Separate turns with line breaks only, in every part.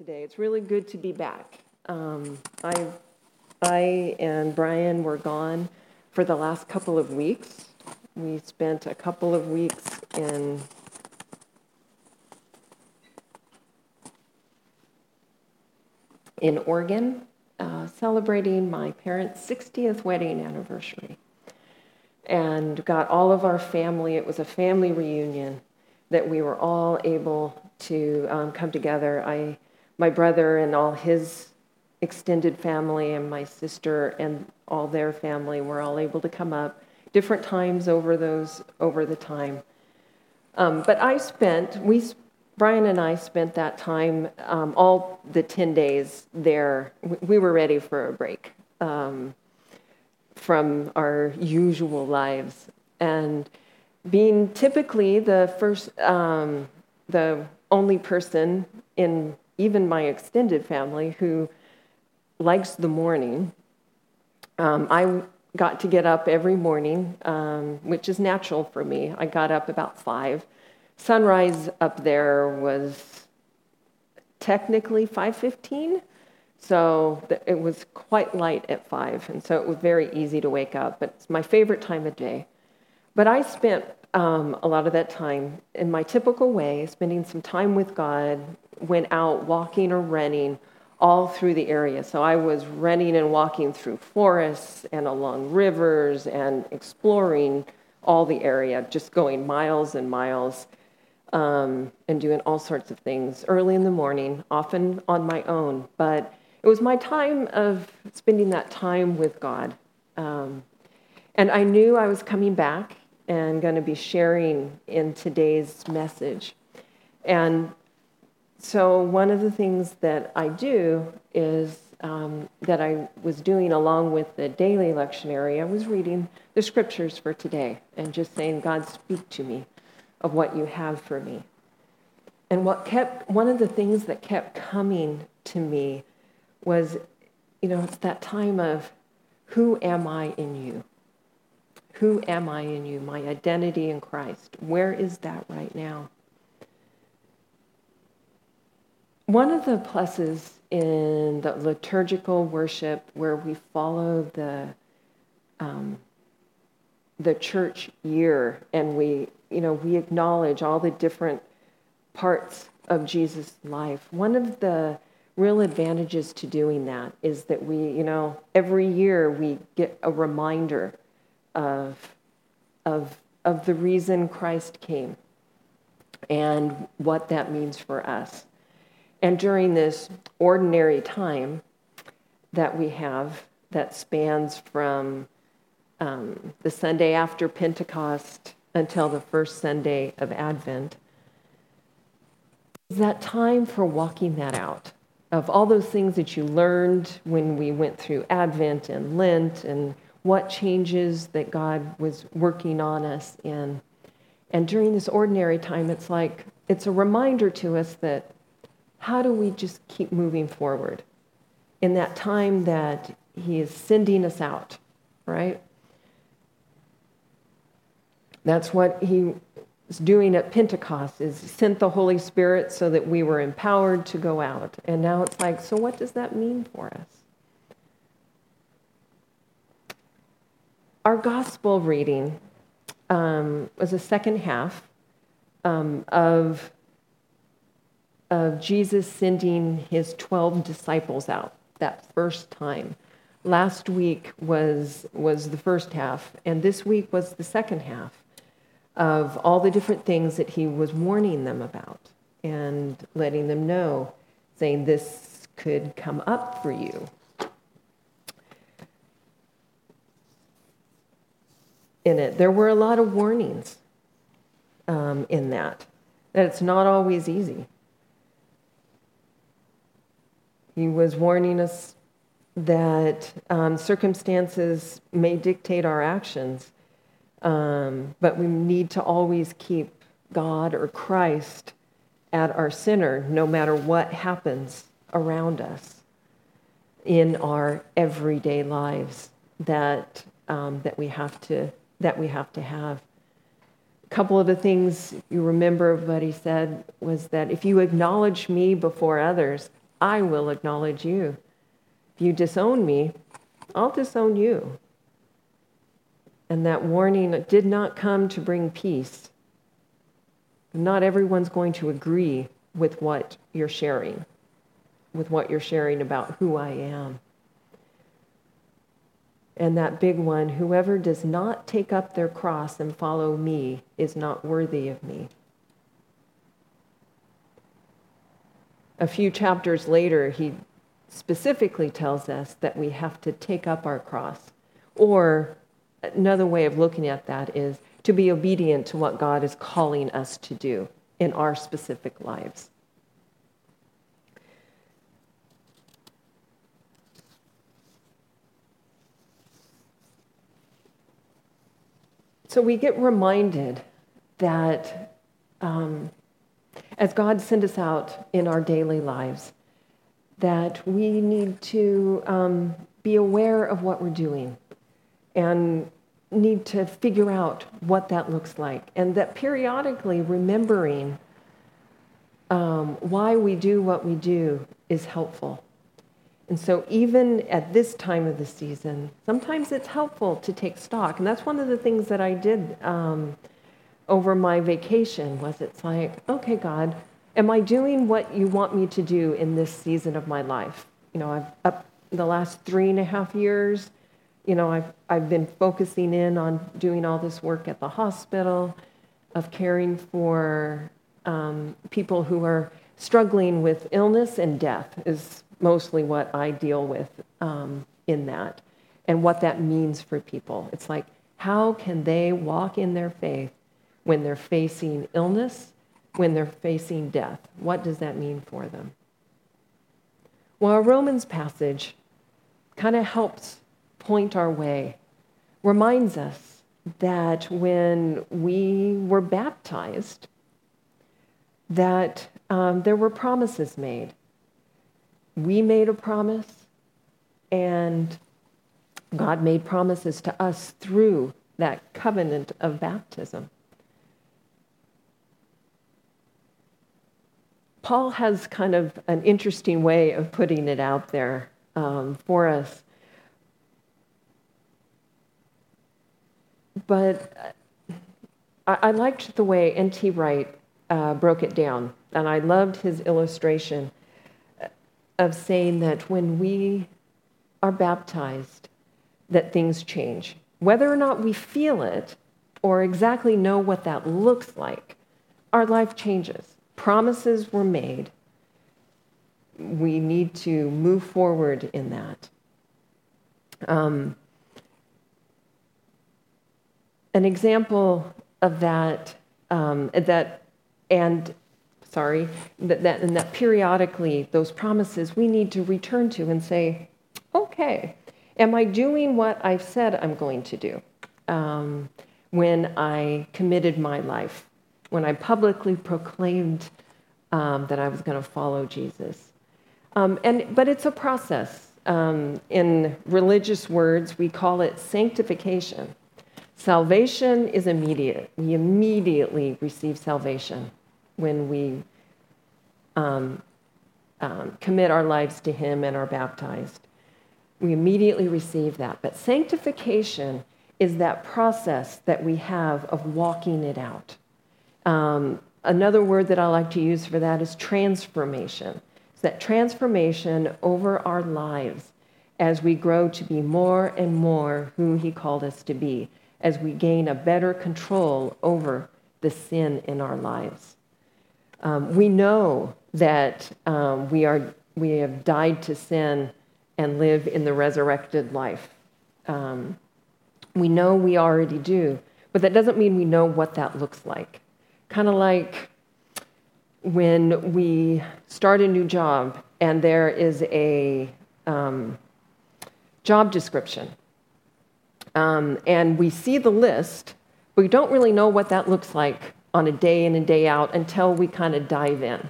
today. It's really good to be back. Um, I, I and Brian were gone for the last couple of weeks. We spent a couple of weeks in in Oregon, uh, celebrating my parents' 60th wedding anniversary, and got all of our family. It was a family reunion that we were all able to um, come together. I, my brother and all his extended family, and my sister and all their family were all able to come up different times over those over the time. Um, but I spent we Brian and I spent that time um, all the ten days there. We were ready for a break um, from our usual lives and being typically the first, um, the only person in even my extended family who likes the morning. Um, I got to get up every morning, um, which is natural for me. I got up about five. Sunrise up there was technically 5:15, so it was quite light at five, and so it was very easy to wake up. But it's my favorite time of day. But I spent um, a lot of that time in my typical way, spending some time with God, went out walking or running all through the area. So I was running and walking through forests and along rivers and exploring all the area, just going miles and miles um, and doing all sorts of things early in the morning, often on my own. But it was my time of spending that time with God. Um, and I knew I was coming back and going to be sharing in today's message. And so, one of the things that I do is um, that I was doing along with the daily lectionary, I was reading the scriptures for today and just saying, God, speak to me of what you have for me. And what kept, one of the things that kept coming to me was, you know, it's that time of, who am I in you? Who am I in you? My identity in Christ. Where is that right now? One of the pluses in the liturgical worship where we follow the um, the church year and we you know we acknowledge all the different parts of Jesus' life. One of the real advantages to doing that is that we you know every year we get a reminder of, of, of the reason Christ came and what that means for us. And during this ordinary time that we have, that spans from um, the Sunday after Pentecost until the first Sunday of Advent, is that time for walking that out of all those things that you learned when we went through Advent and Lent and what changes that God was working on us in. And during this ordinary time, it's like, it's a reminder to us that how do we just keep moving forward in that time that He is sending us out, right? That's what He was doing at Pentecost is sent the Holy Spirit so that we were empowered to go out. And now it's like, so what does that mean for us? Our gospel reading um, was a second half um, of, of Jesus sending his 12 disciples out that first time. Last week was, was the first half, and this week was the second half of all the different things that he was warning them about and letting them know, saying, This could come up for you. In it. There were a lot of warnings um, in that, that it's not always easy. He was warning us that um, circumstances may dictate our actions, um, but we need to always keep God or Christ at our center no matter what happens around us in our everyday lives that, um, that we have to that we have to have. A couple of the things you remember what he said was that if you acknowledge me before others, I will acknowledge you. If you disown me, I'll disown you. And that warning did not come to bring peace. Not everyone's going to agree with what you're sharing, with what you're sharing about who I am. And that big one whoever does not take up their cross and follow me is not worthy of me. A few chapters later, he specifically tells us that we have to take up our cross. Or another way of looking at that is to be obedient to what God is calling us to do in our specific lives. So we get reminded that um, as God sent us out in our daily lives, that we need to um, be aware of what we're doing and need to figure out what that looks like. And that periodically remembering um, why we do what we do is helpful. And so, even at this time of the season, sometimes it's helpful to take stock. And that's one of the things that I did um, over my vacation. Was it's like, okay, God, am I doing what you want me to do in this season of my life? You know, I've up the last three and a half years. You know, I've I've been focusing in on doing all this work at the hospital, of caring for um, people who are struggling with illness and death is mostly what I deal with um, in that and what that means for people. It's like, how can they walk in their faith when they're facing illness, when they're facing death? What does that mean for them? Well, our Romans passage kind of helps point our way, reminds us that when we were baptized, that um, there were promises made we made a promise, and God made promises to us through that covenant of baptism. Paul has kind of an interesting way of putting it out there um, for us. But I, I liked the way N.T. Wright uh, broke it down, and I loved his illustration of saying that when we are baptized, that things change. Whether or not we feel it or exactly know what that looks like, our life changes. Promises were made. We need to move forward in that. Um, an example of that, um, that and sorry, that, that, and that periodically those promises we need to return to and say, okay, am I doing what I've said I'm going to do um, when I committed my life, when I publicly proclaimed um, that I was going to follow Jesus? Um, and, but it's a process. Um, in religious words, we call it sanctification. Salvation is immediate. We immediately receive salvation when we um, um, commit our lives to Him and are baptized. We immediately receive that. But sanctification is that process that we have of walking it out. Um, another word that I like to use for that is transformation. It's that transformation over our lives as we grow to be more and more who He called us to be, as we gain a better control over the sin in our lives. Um, we know that um, we, are, we have died to sin and live in the resurrected life. Um, we know we already do, but that doesn't mean we know what that looks like. Kind of like when we start a new job and there is a um, job description. Um, and we see the list, but we don't really know what that looks like on a day in and day out until we kind of dive in.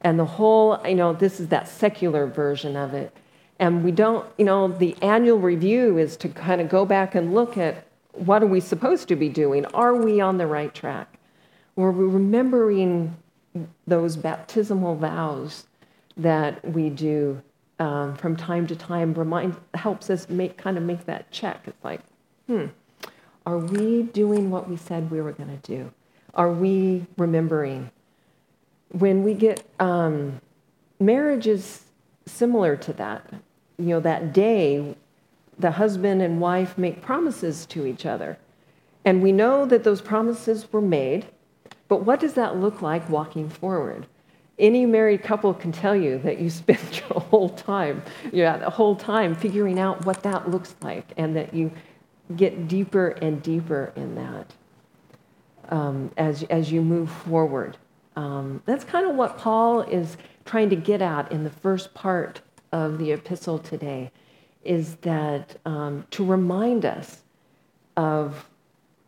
And the whole, you know, this is that secular version of it. And we don't, you know, the annual review is to kind of go back and look at what are we supposed to be doing? Are we on the right track? Were we remembering those baptismal vows that we do um, from time to time remind, helps us make, kind of make that check. It's like, hmm, are we doing what we said we were going to do? Are we remembering? When we get, um, marriage is similar to that. You know, that day, the husband and wife make promises to each other. And we know that those promises were made, but what does that look like walking forward? Any married couple can tell you that you spent your whole time, yeah, the whole time figuring out what that looks like, and that you get deeper and deeper in that um, as, as you move forward. Um, that's kind of what Paul is trying to get at in the first part of the epistle today, is that um, to remind us of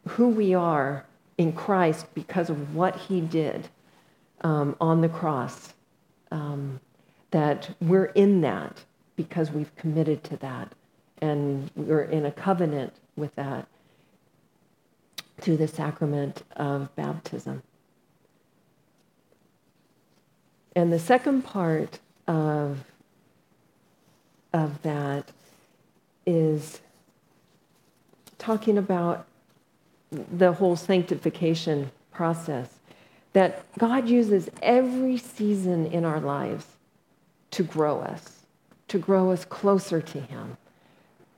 who we are in Christ because of what he did um, on the cross. Um, that we're in that because we've committed to that. And we're in a covenant with that through the sacrament of baptism. And the second part of, of that is talking about the whole sanctification process that God uses every season in our lives to grow us, to grow us closer to Him,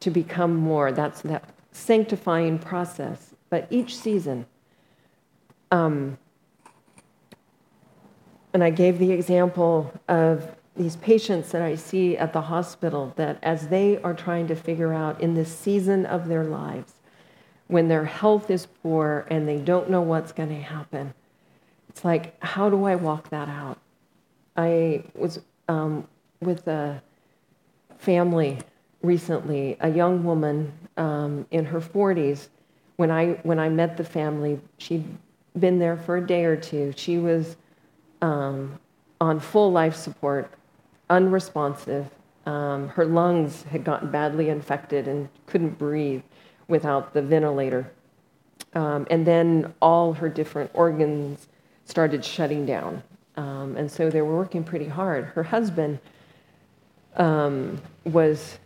to become more. That's that sanctifying process. But each season, um, and I gave the example of these patients that I see at the hospital that as they are trying to figure out in this season of their lives, when their health is poor and they don't know what's going to happen, it's like, how do I walk that out? I was um, with a family recently, a young woman um, in her 40s. When I, when I met the family, she'd been there for a day or two. She was um, on full life support, unresponsive. Um, her lungs had gotten badly infected and couldn't breathe without the ventilator. Um, and then all her different organs started shutting down. Um, and so they were working pretty hard. Her husband um, was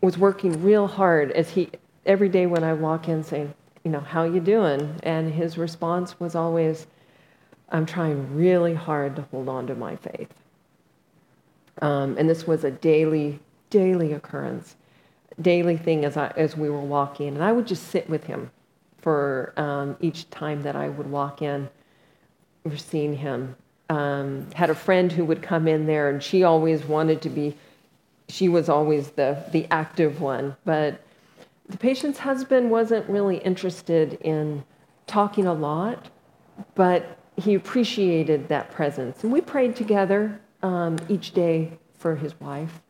was working real hard as he every day when I walk in saying, you know, how you doing? And his response was always, I'm trying really hard to hold on to my faith. Um, and this was a daily, daily occurrence, daily thing as I, as we were walking. And I would just sit with him for um, each time that I would walk in or seen him. Um, had a friend who would come in there, and she always wanted to be. She was always the the active one, but the patient's husband wasn't really interested in talking a lot, but he appreciated that presence, and we prayed together um, each day for his wife.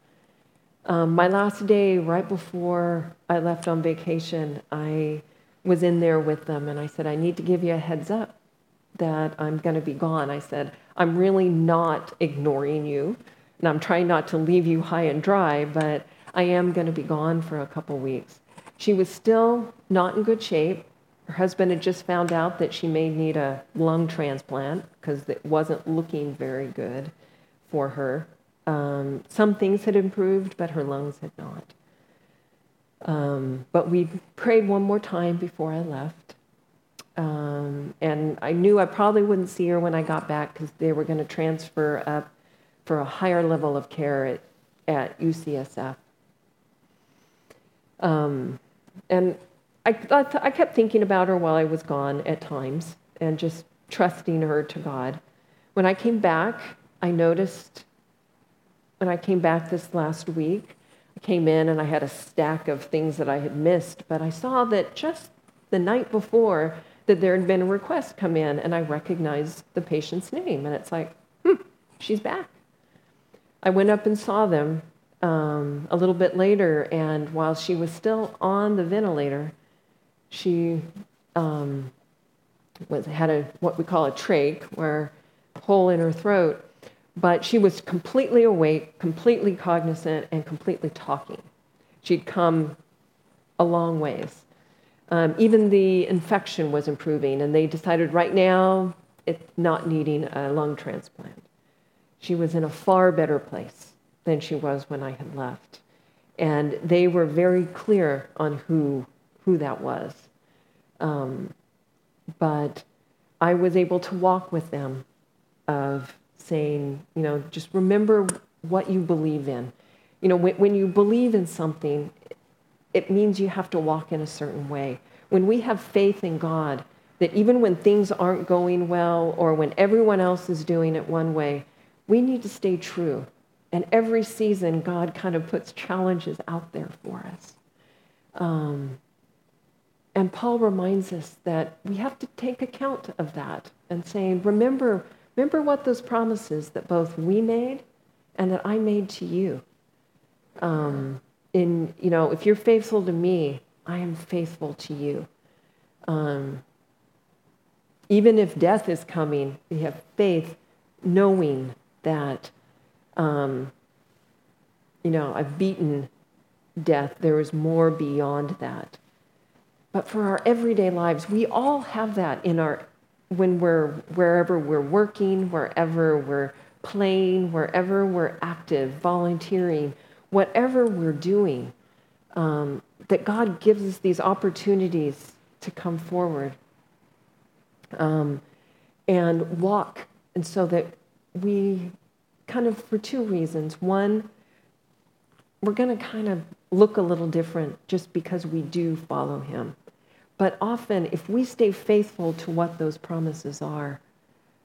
Um, my last day, right before I left on vacation, I was in there with them, and I said, "I need to give you a heads up." that I'm going to be gone. I said, I'm really not ignoring you, and I'm trying not to leave you high and dry, but I am going to be gone for a couple weeks. She was still not in good shape. Her husband had just found out that she may need a lung transplant because it wasn't looking very good for her. Um, some things had improved, but her lungs had not. Um, but we prayed one more time before I left. Um, and I knew I probably wouldn't see her when I got back because they were going to transfer up for a higher level of care at, at UCSF. Um, and I, I, I kept thinking about her while I was gone at times and just trusting her to God. When I came back, I noticed when I came back this last week, I came in and I had a stack of things that I had missed, but I saw that just the night before, that there had been a request come in, and I recognized the patient's name, and it's like, hmm, she's back. I went up and saw them um, a little bit later, and while she was still on the ventilator, she um, was, had a what we call a trach, where hole in her throat, but she was completely awake, completely cognizant, and completely talking. She'd come a long ways. Um, even the infection was improving, and they decided right now it's not needing a lung transplant. She was in a far better place than she was when I had left. And they were very clear on who, who that was. Um, but I was able to walk with them of saying, you know, just remember what you believe in. You know, when, when you believe in something, it means you have to walk in a certain way. When we have faith in God, that even when things aren't going well or when everyone else is doing it one way, we need to stay true. And every season, God kind of puts challenges out there for us. Um, and Paul reminds us that we have to take account of that and saying, remember, remember what those promises that both we made and that I made to you. Um, in, you know, if you're faithful to me, I am faithful to you. Um, even if death is coming, we have faith knowing that, um, you know, I've beaten death. There is more beyond that. But for our everyday lives, we all have that in our, when we're, wherever we're working, wherever we're playing, wherever we're active, volunteering, whatever we're doing, um, that God gives us these opportunities to come forward um, and walk, and so that we kind of, for two reasons. One, we're going to kind of look a little different just because we do follow Him. But often, if we stay faithful to what those promises are,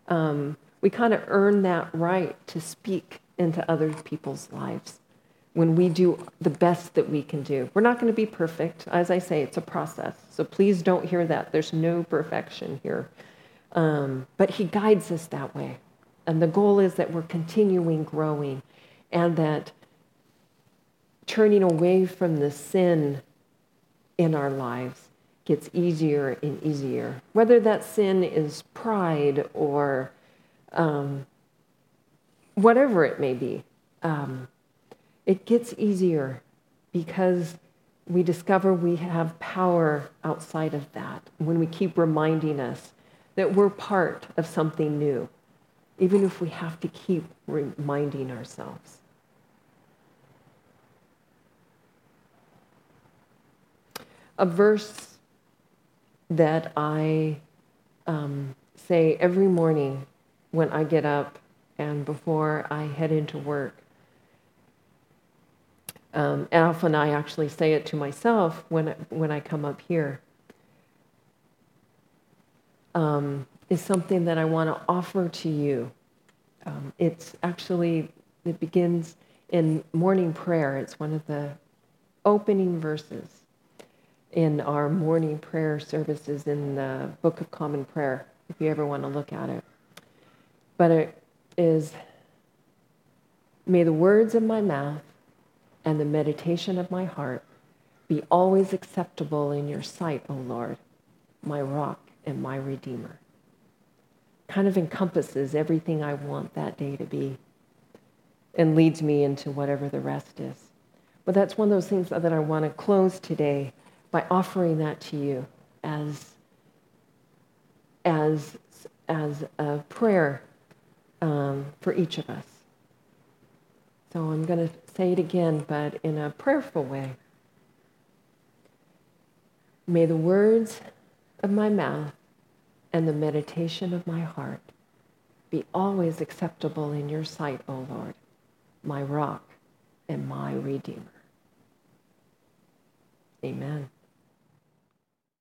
um, we kind of earn that right to speak into other people's lives when we do the best that we can do. We're not going to be perfect. As I say, it's a process. So please don't hear that. There's no perfection here. Um, but He guides us that way. And the goal is that we're continuing growing and that turning away from the sin in our lives gets easier and easier. Whether that sin is pride or um, whatever it may be. Um, it gets easier because we discover we have power outside of that when we keep reminding us that we're part of something new, even if we have to keep reminding ourselves. A verse that I um, say every morning when I get up and before I head into work um, and often I actually say it to myself when, when I come up here, um, is something that I want to offer to you. Um, it's actually, it begins in morning prayer. It's one of the opening verses in our morning prayer services in the Book of Common Prayer, if you ever want to look at it. But it is, may the words of my mouth and the meditation of my heart be always acceptable in your sight, O Lord, my rock and my redeemer. Kind of encompasses everything I want that day to be and leads me into whatever the rest is. But that's one of those things that I want to close today by offering that to you as, as, as a prayer um, for each of us. So I'm going to say it again, but in a prayerful way. May the words of my mouth and the meditation of my heart be always acceptable in your sight, O Lord, my rock and my redeemer. Amen.